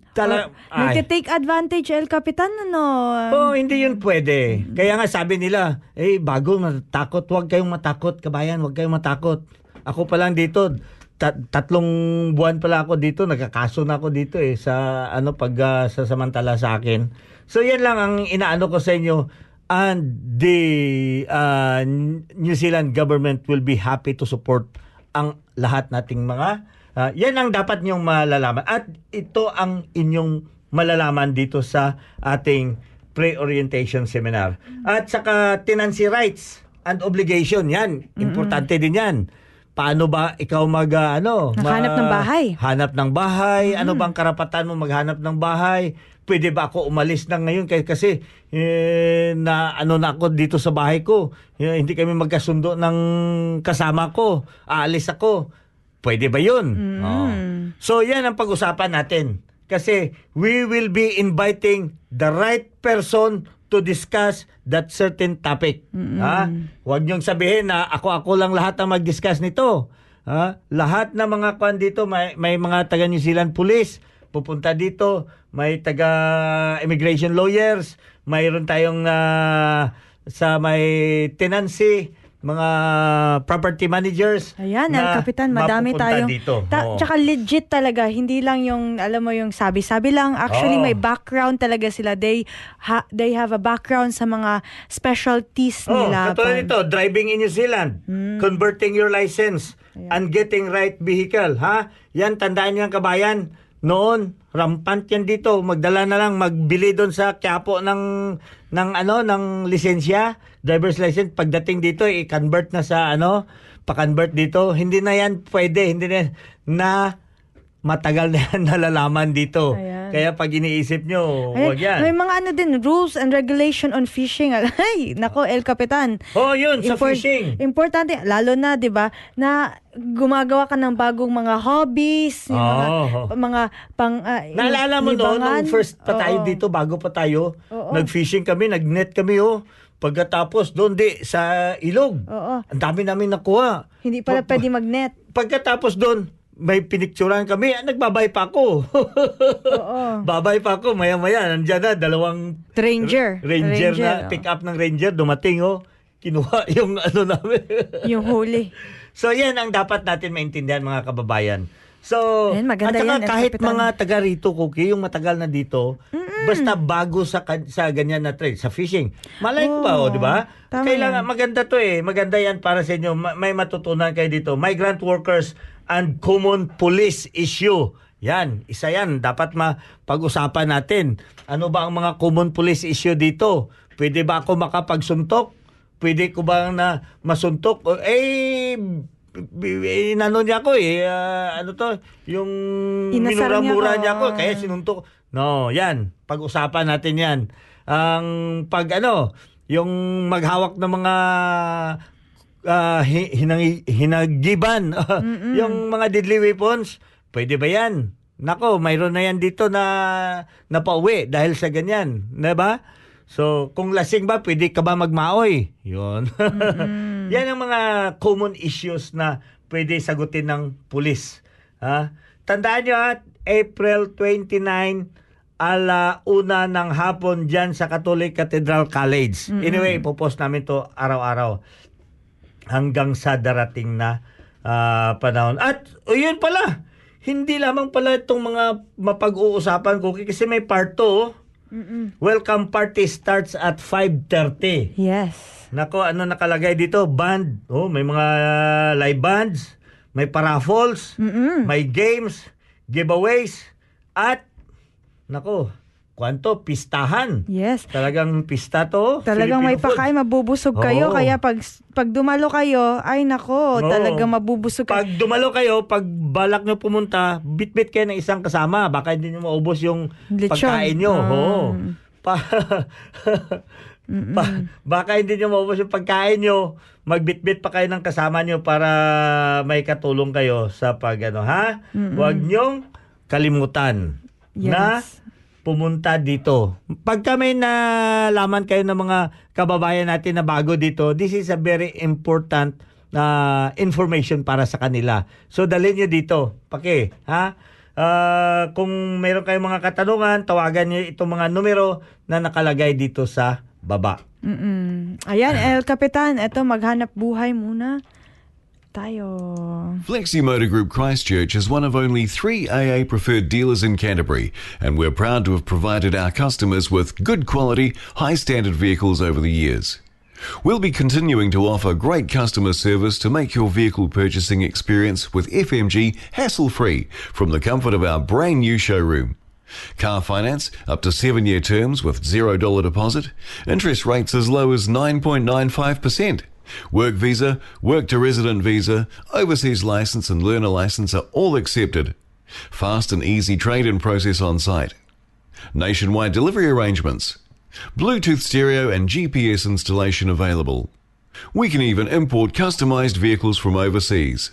Capitan. Tala- Ay.
Nagte-take advantage El Capitan, ano?
Oh, hindi yun pwede. Kaya nga sabi nila, eh, bago matakot, huwag kayong matakot, kabayan, huwag kayong matakot. Ako pa lang dito, ta- tatlong buwan pala ako dito, nagkakaso na ako dito eh, sa ano, pag ah, sa samantala sa akin. So yan lang ang inaano ko sa inyo. And the ah, New Zealand government will be happy to support ang lahat nating mga ah, yan ang dapat niyong malalaman at ito ang inyong malalaman dito sa ating pre-orientation seminar. At saka tenancy rights and obligation yan, importante din yan. Paano ba ikaw mag ah, ano,
Nakahanap ng bahay.
Hanap ng bahay, ano bang karapatan mo maghanap ng bahay? Pwede ba ako umalis na ngayon Kaya- kasi eh, na ano na ako dito sa bahay ko. Eh, hindi kami magkasundo ng kasama ko. Aalis ako. Pwede ba 'yun? Oo. So 'yan ang pag-usapan natin. Kasi we will be inviting the right person to discuss that certain topic. Ha? Huwag niyong sabihin na ako-ako lang lahat ang mag-discuss nito. Ha? Lahat ng mga kwan dito, may, may mga taga New Zealand Police, pupunta dito, may taga immigration lawyers, mayroon tayong ah, sa may tenancy, mga property managers.
Ayan, El
na
Capitan, madami tayong...
Dito.
Ta-
Oo.
Tsaka legit talaga, hindi lang yung, alam mo yung sabi-sabi lang. Actually,
Oo.
may background talaga sila. They ha- they have a background sa mga specialties
Oh,
nila.
katulad nito, driving in New Zealand, converting your license, and getting right vehicle, ha? Yan, tandaan niyo ang kabayan. Noon, rampant yan dito. Magdala na lang, magbili doon sa Quiapo ng, ng ano, ng lisensya, driver's license. Pagdating dito, i-convert na sa ano, pa-convert dito. Hindi na yan pwede, hindi na. Na matagal na yan *laughs* nalalaman dito.
Ayan.
Kaya pag iniisip nyo,
Ay,
wag yan.
May mga ano din, rules and regulation on fishing. *laughs* Ay, nako, El Capitan.
Oh, yun, sa fishing.
Importante, lalo na, 'di ba, na gumagawa ka ng bagong mga hobbies, yung mga,
Oo.
mga pang ah,
Naalala mo
libangan.
nung first pa tayo
Oo.
dito, bago pa tayo,
Oo.
nag-fishing kami, nag-net kami, oh. Pagkatapos, doon di, sa ilog.
Oo.
Ang dami namin nakuha.
Hindi pala pwede magnet.
Pagkatapos doon, may pinicturan kami, ah, nagbabay pa ako.
Oo. *laughs*
Babay pa ako, maya-maya, nandyan na, dalawang
Ranger.
ranger, na,
oh.
pick up ng ranger, dumating, oh. Kinuha *laughs* yung ano namin.
Yung huli. *laughs*
So yan ang dapat natin maintindihan mga kababayan. So,
Ayan, maganda
at saka
yan, eh,
kahit
Kapitan.
mga taga rito, Cookie, yung matagal na dito, basta bago sa sa ganyan na trade, sa fishing. Malay ko ba,
Oo,
oh, di ba? Kailangan,
yan.
maganda to eh. Maganda yan para sa inyo. Ma- may matutunan kayo dito. Migrant workers and common police issue. Yan, isa yan. Dapat mapag-usapan natin. Ano ba ang mga common police issue dito? Pwede ba ako makapagsuntok? Pwede ko ba na masuntok? Eh, inano niya ako eh. ah, ano to? Yung
Inasar niya
minura-mura
ako.
niya ako. Kaya sinuntok. No, yan. Pag-usapan natin yan. Ang pag ano, yung maghawak ng mga ah, hi- hinang- hinagiban, *laughs* yung mga deadly weapons, pwede ba yan? Nako, mayroon na yan dito na napauwi dahil sa ganyan. Na ba? So, kung lasing ba, pwede ka ba magmaoy? Yun. *laughs* yan ang mga common issues na pwede sagutin ng pulis. Ha? Tandaan nyo ha, April 29, ala una ng hapon dyan sa Catholic Cathedral College. Anyway, ipopost namin to araw-araw hanggang sa darating na ah, panahon. At o yun pala, hindi lamang pala itong mga mapag-uusapan ko kasi may part 2. Welcome party starts at 5.30.
Yes.
Nako, ano nakalagay dito? Band. Oh, may mga live bands, may paraffles, may games, giveaways, at nako, kwanto, pistahan.
Yes.
Talagang pista to.
Talagang may
Filipino food.
pakain, mabubusog kayo.
Oo.
Kaya pag, pag dumalo kayo, ay nako,
Oo.
talagang mabubusog kayo.
Pag dumalo kayo, pag balak nyo pumunta, bit-bit kayo ng isang kasama. Baka hindi nyo maubos yung
Lechon.
pagkain nyo.
Ah.
Oo. Pa, *laughs* pa, baka hindi nyo maubos yung pagkain nyo. Magbit-bit pa kayo ng kasama nyo para may katulong kayo sa pag ano, ha? Huwag nyong kalimutan na
Yes.
pumunta dito. Pagka may nalaman kayo ng mga kababayan natin na bago dito, this is a very important uh, information para sa kanila. So dalhin nyo dito. Paki, ha? Ah, kung mayroon kayong mga katanungan, tawagan nyo itong mga numero na nakalagay dito sa baba.
Mm-mm. Ayan, El Capitan, eto maghanap buhay muna tayo.
Flexi Motor Group Christchurch is one of only three AA preferred dealers in Canterbury, and we're proud to have provided our customers with good quality, high standard vehicles over the years. We'll be continuing to offer great customer service to make your vehicle purchasing experience with FMG hassle free from the comfort of our brand new showroom. Car finance up to seven year terms with $0 deposit, interest rates as low as 9.95%. Work visa, work to resident visa, overseas license, and learner license are all accepted. Fast and easy trade in process on site. Nationwide delivery arrangements. Bluetooth stereo and GPS installation available. We can even import customized vehicles from overseas.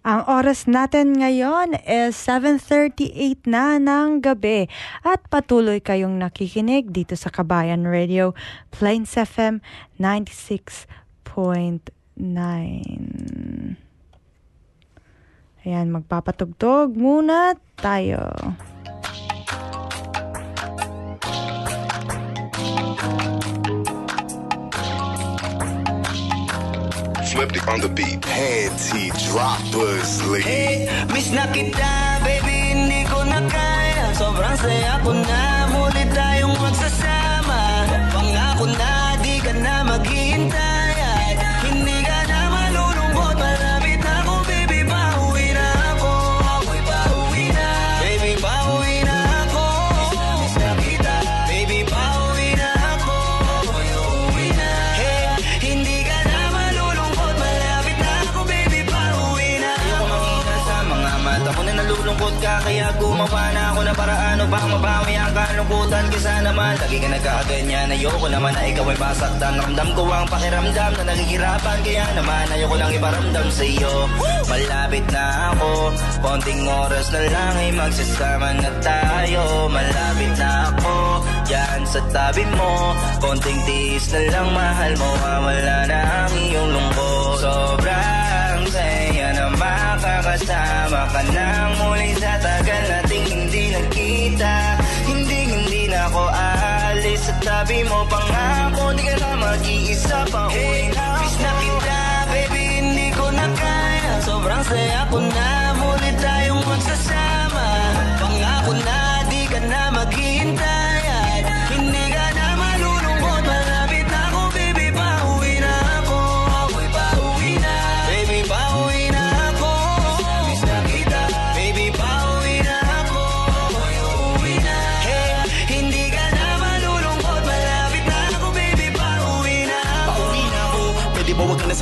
Ang oras natin ngayon is 7.38 na ng gabi at patuloy kayong nakikinig dito sa Kabayan Radio, Plains FM 96.9. Ayan, magpapatugtog muna tayo.
Flipped it on the beat. Panty droppers, lead.
Hey, miss na kita, baby, hindi ko na kaya Sobrang saya ko na, muli tayong magsasama Pangako na, ka Kaya gumawa na ako ng paraan Upang mabawi ang kalungkutan Kesa naman lagi ka nagkakaganyan. Ayoko naman na ikaw ay masaktan Ramdam ko ang pakiramdam na nagigirapan Kaya naman ayoko lang iparamdam sa iyo. Malapit na ako. Konting oras na lang ay magsasama na tayo. Malapit na ako Yan sa tabi mo. Konting tiis na lang mahal mo. Wala na ang iyong lungkot. Na makakasama ka nang muli sa tagal nating hindi nagkita Hindi hindi na ako aalis. Sa tabi mo Pangako di ka na mag-iisa pa Hey, miss na kita baby hindi ko na kaya. Sobrang saya ko na muli tayong magsasama. Pangako na di ka na maghihintay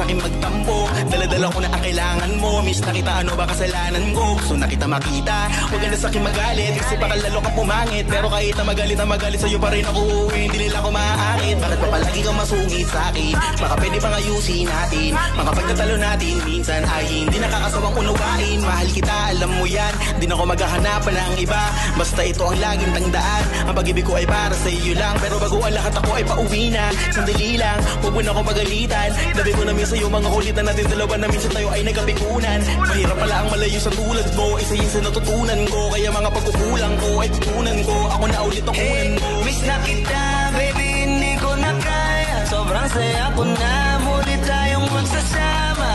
akin magtampo. Daladala ko na ang kailangan mo Miss na ano ba kasalanan ko Gusto na kita makita. Huwag ka na sa akin magalit Kasi baka lalo ka pumangit. Pero kahit na magalit na magalit Sa'yo pa rin ako uuwi. Hindi nila ako maaakit Bakit pa palagi kang masungit sa akin? Baka pwede pang ayusin natin. Mga pagtatalo natin Minsan ay hindi nakakasawang unawain. Mahal kita, alam mo yan. Di na ako maghahanapan ng iba. Basta ito ang laging tandaan. Ang pag-ibig ko ay para sa iyo lang. Pero bago ang lahat ako ay pauwi na. Sandali lang, huwag mo na ako pagalitan. Dabi ko na minsan yung mga kulitan natin. Dalawa na minsan tayo ay nagkapikunan Mahirap pala ang malayo sa tulad mo. Isa yun sa natutunan ko. Kaya mga pagkukulang ko ay tutunan ko. Ako na ulit ang
Hey,
mo
miss na kita, baby, hindi ko na kaya. Sobrang saya ko na, muli tayong magsasama.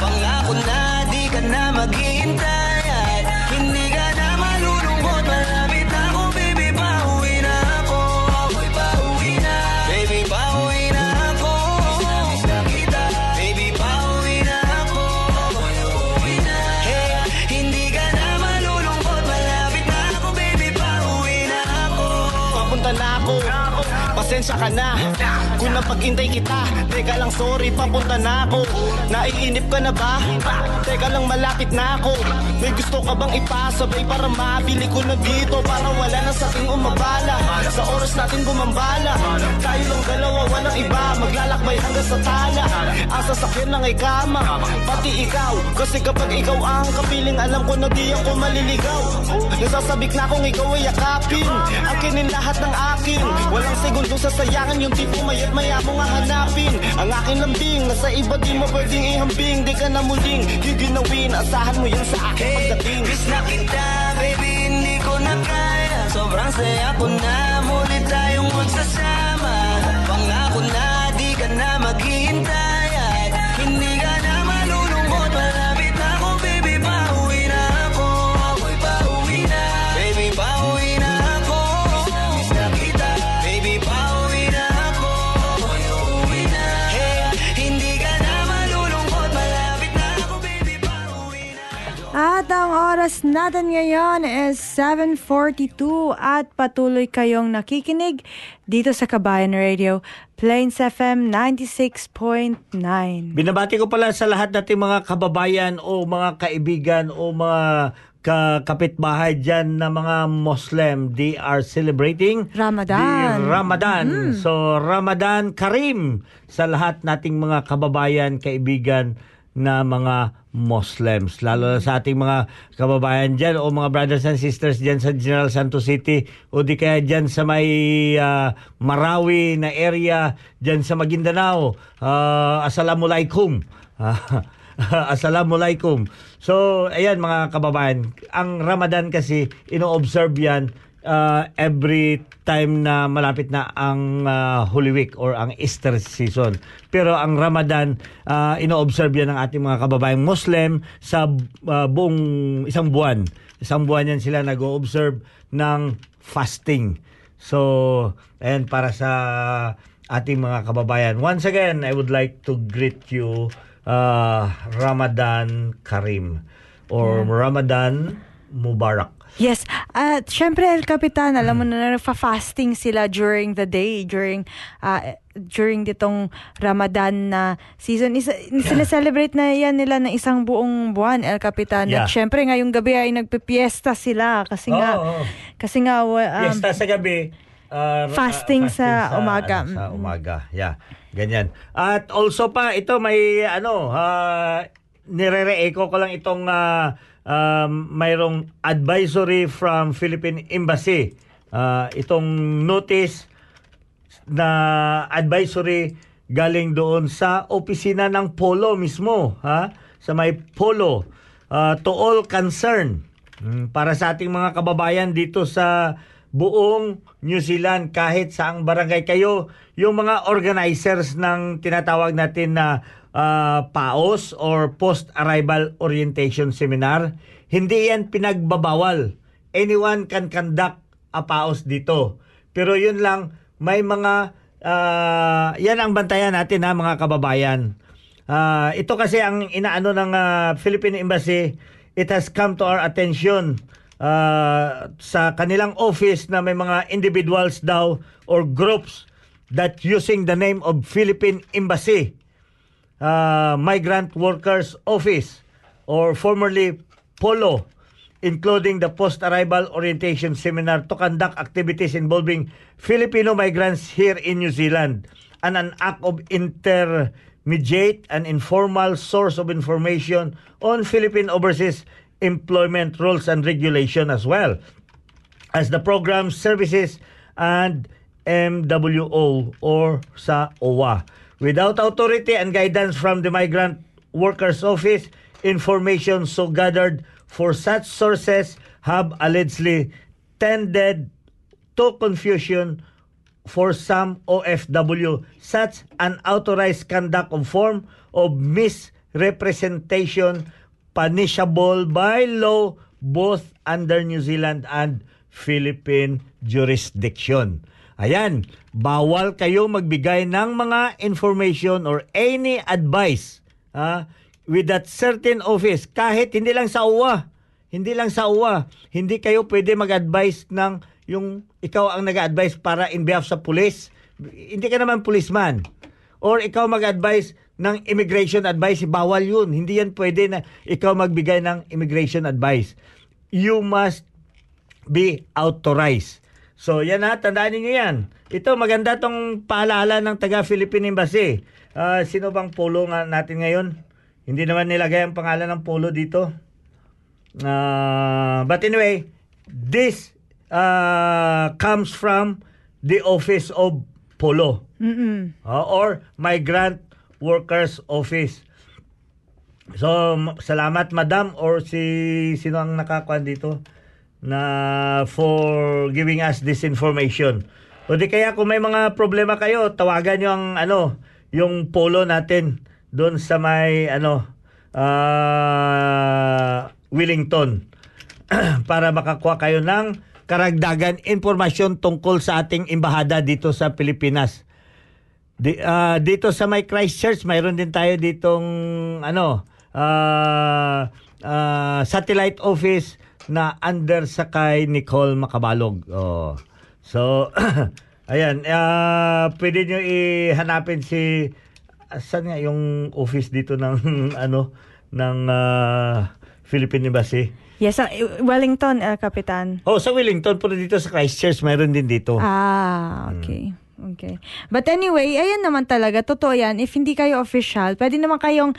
Pangako na, di ka na maghihintay
Pasensya ka na. Kung napag-intay kita Teka lang sorry papunta na ako. Naiinip ka na ba? Teka lang malapit na ako. May gusto ka bang ipasabay Para mabili ko na dito? Para wala na sa ating umabala. Sa oras natin gumambala Tayo lang dalawa walang iba Maglalakbay hanggang sa tala. Ang sasakyan lang ay kama Pati ikaw. Kasi kapag ikaw ang kapiling Alam ko na di ako maliligaw. Nasasabik na kung ikaw ay yakapin. Akinin lahat ng akin. Walang segundong sasayangan Yung tipo mayat maya mo nga hanapin Ang aking lambing Nasa iba di mo pwedeng ihambing. Di ka na muling giginawin. Asahan mo yan sa akin pagdating.
Miss na kita, baby, hindi ko na kaya. Sobrang saya ko na, muli tayong magsasama maghihintay At
At ang oras natin ngayon is 7.42 at patuloy kayong nakikinig dito sa Kabayan Radio, Plains FM 96.9.
Binabati ko pala sa lahat nating mga kababayan o mga kaibigan o mga ka kapitbahay dyan na mga Muslim. They are celebrating
Ramadan.
the Ramadan. So, Ramadan Karim sa lahat nating mga kababayan, kaibigan na mga Muslims. Lalo na sa ating mga kababayan dyan o mga brothers and sisters dyan sa General Santos City o di kaya dyan sa may ah, Marawi na area dyan sa Maguindanao. Ah, Assalamualaikum. *laughs* Assalamualaikum. So, ayan mga kababayan, ang Ramadan kasi ino-observe yan uh, every time na malapit na ang uh, Holy Week or ang Easter season. Pero ang Ramadan, uh, ino-observe yan ng ating mga kababayang Muslim sa uh, buong isang buwan. Isang buwan yan sila nag-observe ng fasting. So, ayan para sa ating mga kababayan. Once again, I would like to greet you uh, Ramadan Karim or Ramadan Mubarak.
Yes. At syempre, El Capitan, alam mo na fasting sila during the day, during uh, during ditong Ramadan na season. Isa, Sineselebrate na yan nila ng isang buong buwan, El Capitan.
Yeah.
At syempre, ngayong gabi ay nagpipiesta sila kasi nga,
oo.
kasi nga, um,
Fiesta sa gabi. uh,
fasting sa umaga.
ano, sa
Mm.
umaga. Yeah. Ganyan. At also pa ito may ano uh, nire-echo ko lang itong uh, um, mayroong advisory from Philippine Embassy. Uh, itong notice na advisory galing doon sa opisina ng Polo mismo, ha? Sa may Polo uh, to all concerned mm, para sa ating mga kababayan dito sa buong New Zealand kahit saang barangay kayo, yung mga organizers ng tinatawag natin na uh, PAOS or Post Arrival Orientation Seminar, hindi yan pinagbabawal. Anyone can conduct a PAOS dito. Pero yun lang, may mga, ah, yan ang bantayan natin ha mga kababayan. Ah, ito kasi ang inaano ng ah, Philippine Embassy, it has come to our attention ah, sa kanilang office na may mga individuals daw or groups that using the name of Philippine Embassy uh, Migrant Workers Office or formerly POLO, including the Post-Arrival Orientation Seminar to conduct activities involving Filipino migrants here in New Zealand and an act of intermediate and informal source of information on Philippine overseas employment rules and regulation as well as the program services and MWO or sa OWA. Without authority and guidance from the Migrant Workers Office, information so gathered for such sources have allegedly tended to confusion for some OFW such unauthorized conduct of form of misrepresentation punishable by law both under New Zealand and Philippine jurisdiction. Ayan, bawal kayo magbigay ng mga information or any advice ah, with that certain office kahit hindi lang sa UWA. Hindi lang sa UWA. Hindi kayo pwede mag-advise ng yung ikaw ang nag-advise para in behalf sa police. Hindi ka naman policeman. Or ikaw mag-advise ng immigration advice, bawal yun. Hindi yan pwede na ikaw magbigay ng immigration advice. You must be authorized. So yan ha, tandaan niyo yan. Ito maganda tong paalala ng taga Philippine Embassy. Ah, sino bang polo nga natin ngayon? Hindi naman nilagay ang pangalan ng polo dito. Ah, but anyway, this ah, comes from the office of polo.
Mm-mm.
Ah, or Migrant Workers Office. So, salamat madam or si sino ang nakakuan dito na for giving us this information. O di kaya kung may mga problema kayo, tawagan nyo ang ano, yung polo natin doon sa may ano ah, Wellington *clears throat* para makakuha kayo ng karagdagan impormasyon tungkol sa ating embahada dito sa Pilipinas. Di, ah, dito sa may Christchurch, mayroon din tayo ditong ano, ah, ah, satellite office na under sa kay Nicole Makabalog. Oh. So, *clears throat* ayan, ah, pwede nyo ihanapin si saan nga yung office dito ng *laughs* ano ng ah, Philippine Embassy.
Yes, ang Wellington, El Capitan.
Oh, sa Wellington pero dito sa Christchurch mayroon din dito.
Ah, okay. Okay. But anyway, ayan naman talaga, totoo yan. If hindi kayo official, pwede naman kayong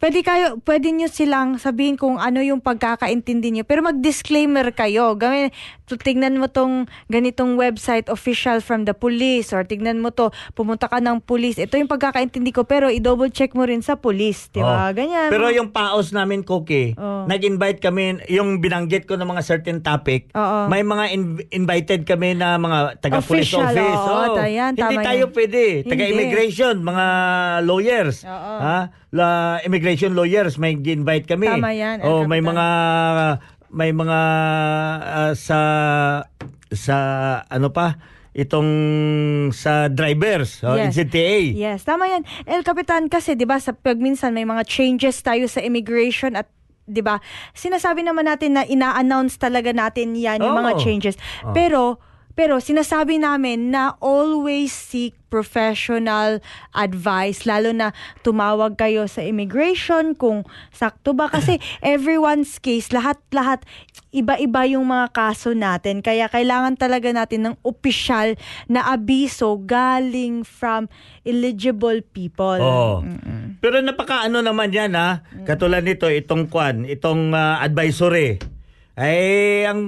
Pwede kayo, pwede nyo silang sabihin kung ano yung pagkakaintindi nyo. Pero mag-disclaimer kayo. Gawin, tignan mo tong ganitong website official from the police or tignan mo to, pumunta ka ng police. Ito yung pagkakaintindi ko pero i-double check mo rin sa police. Di ba?
Oh.
Ganyan.
Pero yung paos namin, Cookie,
Oh.
nag-invite kami, yung binanggit ko ng mga certain topic,
Oo.
may mga in- invited kami na mga taga-police office.
oo,
Oh.
tayan,
Hindi tayo
yan.
pwede. Taga-immigration, mga lawyers.
Oo.
Ha? La, immigration lawyers, may invite kami.
Tama yan,
Oh, may mga may mga ah, sa sa ano pa itong sa drivers, oh,
Yes.
NCTA.
Yes, tama yan. El Capitan kasi 'di ba sa pag minsan may mga changes tayo sa immigration at 'di ba? Sinasabi naman natin na ina-announce talaga natin 'yan yung mga
Oo.
changes.
Oh.
Pero pero sinasabi namin na always seek professional advice lalo na tumawag kayo sa immigration kung sakto ba kasi *clears throat* everyone's case lahat-lahat iba-iba yung mga kaso natin kaya kailangan talaga natin ng opisyal na abiso galing from eligible people.
Oo. Pero napaka ano naman yan ha. Katulad nito, itong kwan, itong ah, advisory. Ay, ang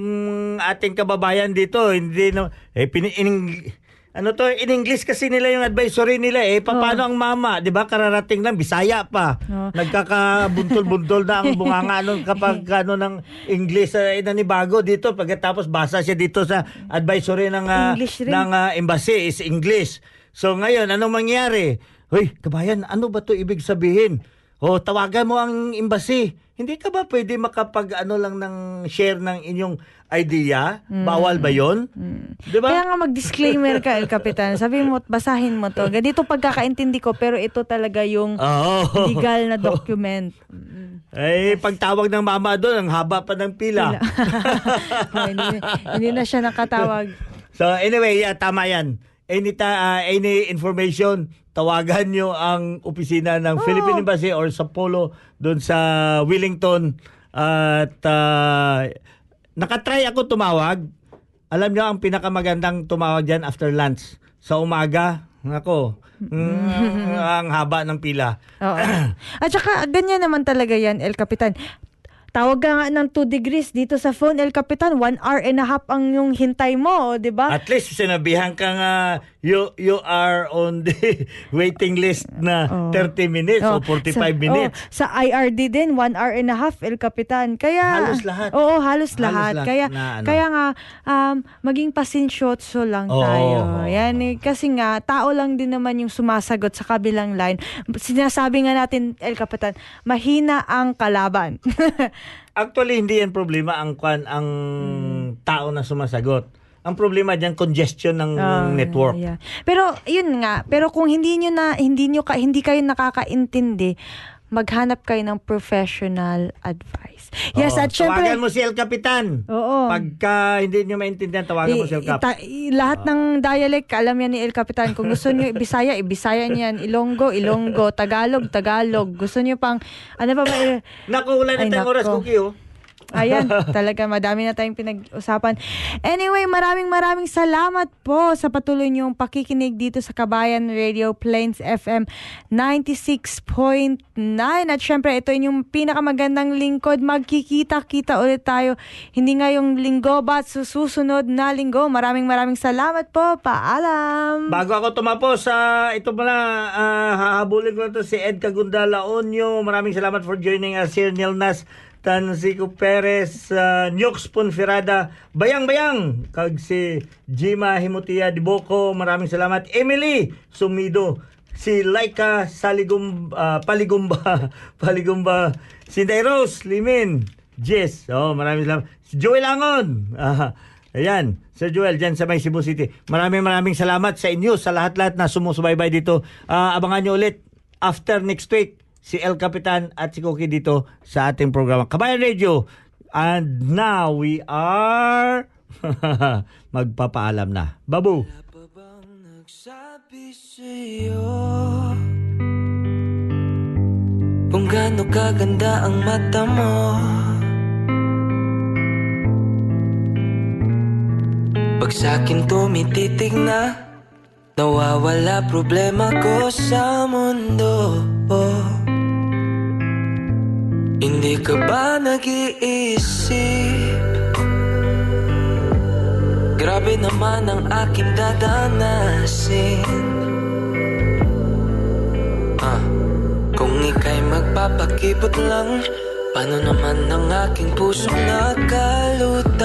ating kababayan dito, hindi na, eh, pin, in, ano to, in English kasi nila yung advisory nila eh. Paano ang mama, di ba? Kararating lang, Bisaya pa.
Oo.
Nagkakabuntol-buntol na ang *laughs* bunganga nun kapag ano ng English eh, nanibago dito. Pagkatapos basa siya dito sa advisory ng,
rin.
ng ah, embassy is English. So ngayon, anong mangyari? Hoy, kabayan, ano ba to ibig sabihin? O, tawagan mo ang embassy. Hindi ka ba pwede makapag ano lang ng share ng inyong idea? Bawal ba yon? Di ba?
Kaya nga mag-disclaimer ka, El Capitan. Sabi mo, basahin mo to. Ganito pagkakaintindi ko, pero ito talaga yung
Oo.
legal na *laughs* document.
Eh, pagtawag ng mama doon, ang haba pa ng pila.
Oh, *laughs* hindi, hindi na siya nakatawag.
So anyway, yeah, tama yan. Any, ta- ah, any information, tawagan nyo ang opisina ng Philippine Embassy or sa Polo doon sa Wellington. At ah, nakatry ako tumawag. Alam nyo, ang pinakamagandang tumawag dyan after lunch. Sa umaga, ako, mm, ang haba ng pila.
Oo. *clears throat* At saka, ganyan naman talaga yan, El Capitan. Tawag ka nga ng 2 degrees dito sa phone, El Capitan. 1 hour and a half ang yung hintay mo, di ba?
At least sinabihan ka nga you you are on the *laughs* waiting list na 30 minutes o
Oh,
45
sa,
minutes.
oh, sa IRD din, 1 hour and a half, El Capitan. Kaya,
Halos lahat.
Oo, halos,
Halos
lahat.
lahat
Kaya,
na ano.
kaya nga, um, maging pasinsyoso lang
Oo.
tayo. Yan, eh, kasi nga, tao lang din naman yung sumasagot sa kabilang line. Sinasabi nga natin, El Capitan, mahina ang kalaban. *laughs*
Actually hindi yan problema ang kwan ang tao na sumasagot. Ang problema diyan congestion ng
Ah,
network.
yeah. Pero yun nga, pero kung hindi niyo na hindi niyo ka, hindi kayo nakakaintindi, maghanap kayo ng professional advice. Yes,
Oo.
at syempre
tawagan mo si El Capitan.
Oo.
Pagka hindi niyo maintindihan, tawagan mo si El
I-
Cap.
ita- i- lahat ng dialect, alam yan ni El Capitan. Kung gusto niyo Bisaya, Ibisaya niyan. Ilonggo, Ilonggo. Tagalog, Tagalog. Gusto niyo pang, ano pa ba?
Naku, wala na
Ay,
tayong oras. Cookie, oh.
Ayan, talaga madami na tayong pinag-usapan. Anyway, maraming maraming salamat po sa patuloy niyong pakikinig dito sa Kabayan Radio Plains FM 96.9. At syempre, ito yung pinakamagandang lingkod. Magkikita-kita ulit tayo. Hindi ngayong linggo, but susunod na linggo. Maraming maraming salamat po. Paalam!
Bago ako tumapos, sa ito pala, ah, hahabulin ko na to si Ed Cagunda Laonyo. Maraming salamat for joining us here, Nilnas Tansico Perez, uh, Nyox Ponferrada, Bayang Bayang, kag si Jima Himutia Diboco, maraming salamat. Emily Sumido, si Laika Saligum, ah, Paligumba, *laughs* Paligumba, si Dairos Limin, Jess, oh, maraming salamat. Si Joel Angon, ah, Ayan, Sir Joel, dyan sa may Cebu City. Maraming maraming salamat sa inyo, sa lahat-lahat na sumusubaybay dito. Ah, abangan nyo ulit after next week si El Capitan at si Cookie dito sa ating programa Kabayan Radio. And now we are *laughs* magpapaalam na. Babu!
Sa'yo Kung gaano kaganda ang mata mo Pag sa'kin tumititig na Nawawala problema ko sa mundo Hindi ka ba nag-iisip? Grabe naman ang aking dadanasin. Ah, kung ika'y magpapakipot lang Paano naman ang aking pusong nakalutang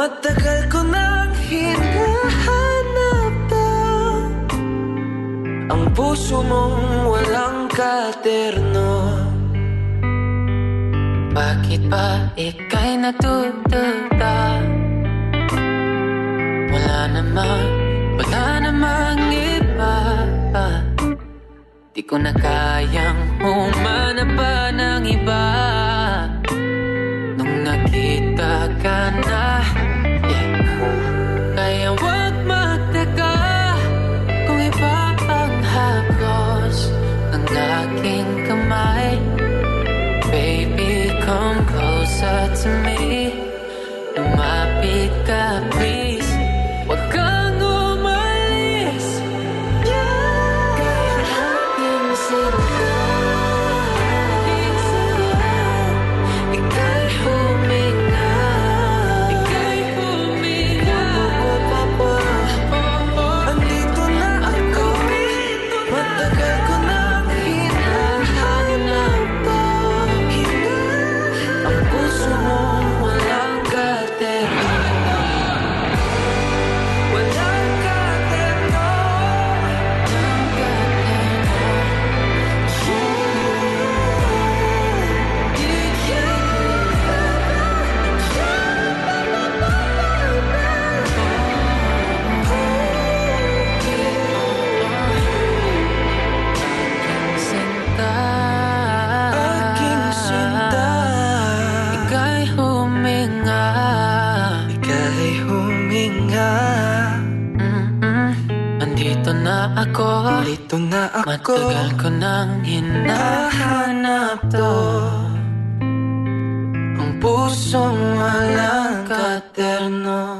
Matagal ko nang hinahanap to Ang
puso mong walang katerno. Bakit ba ika'y natututa? Wala namang, wala namang iba Di ko na kayang humanap pa ng iba to me Andito na ako. Matagal ko nang hinahanap to. Ang pusong walang katerno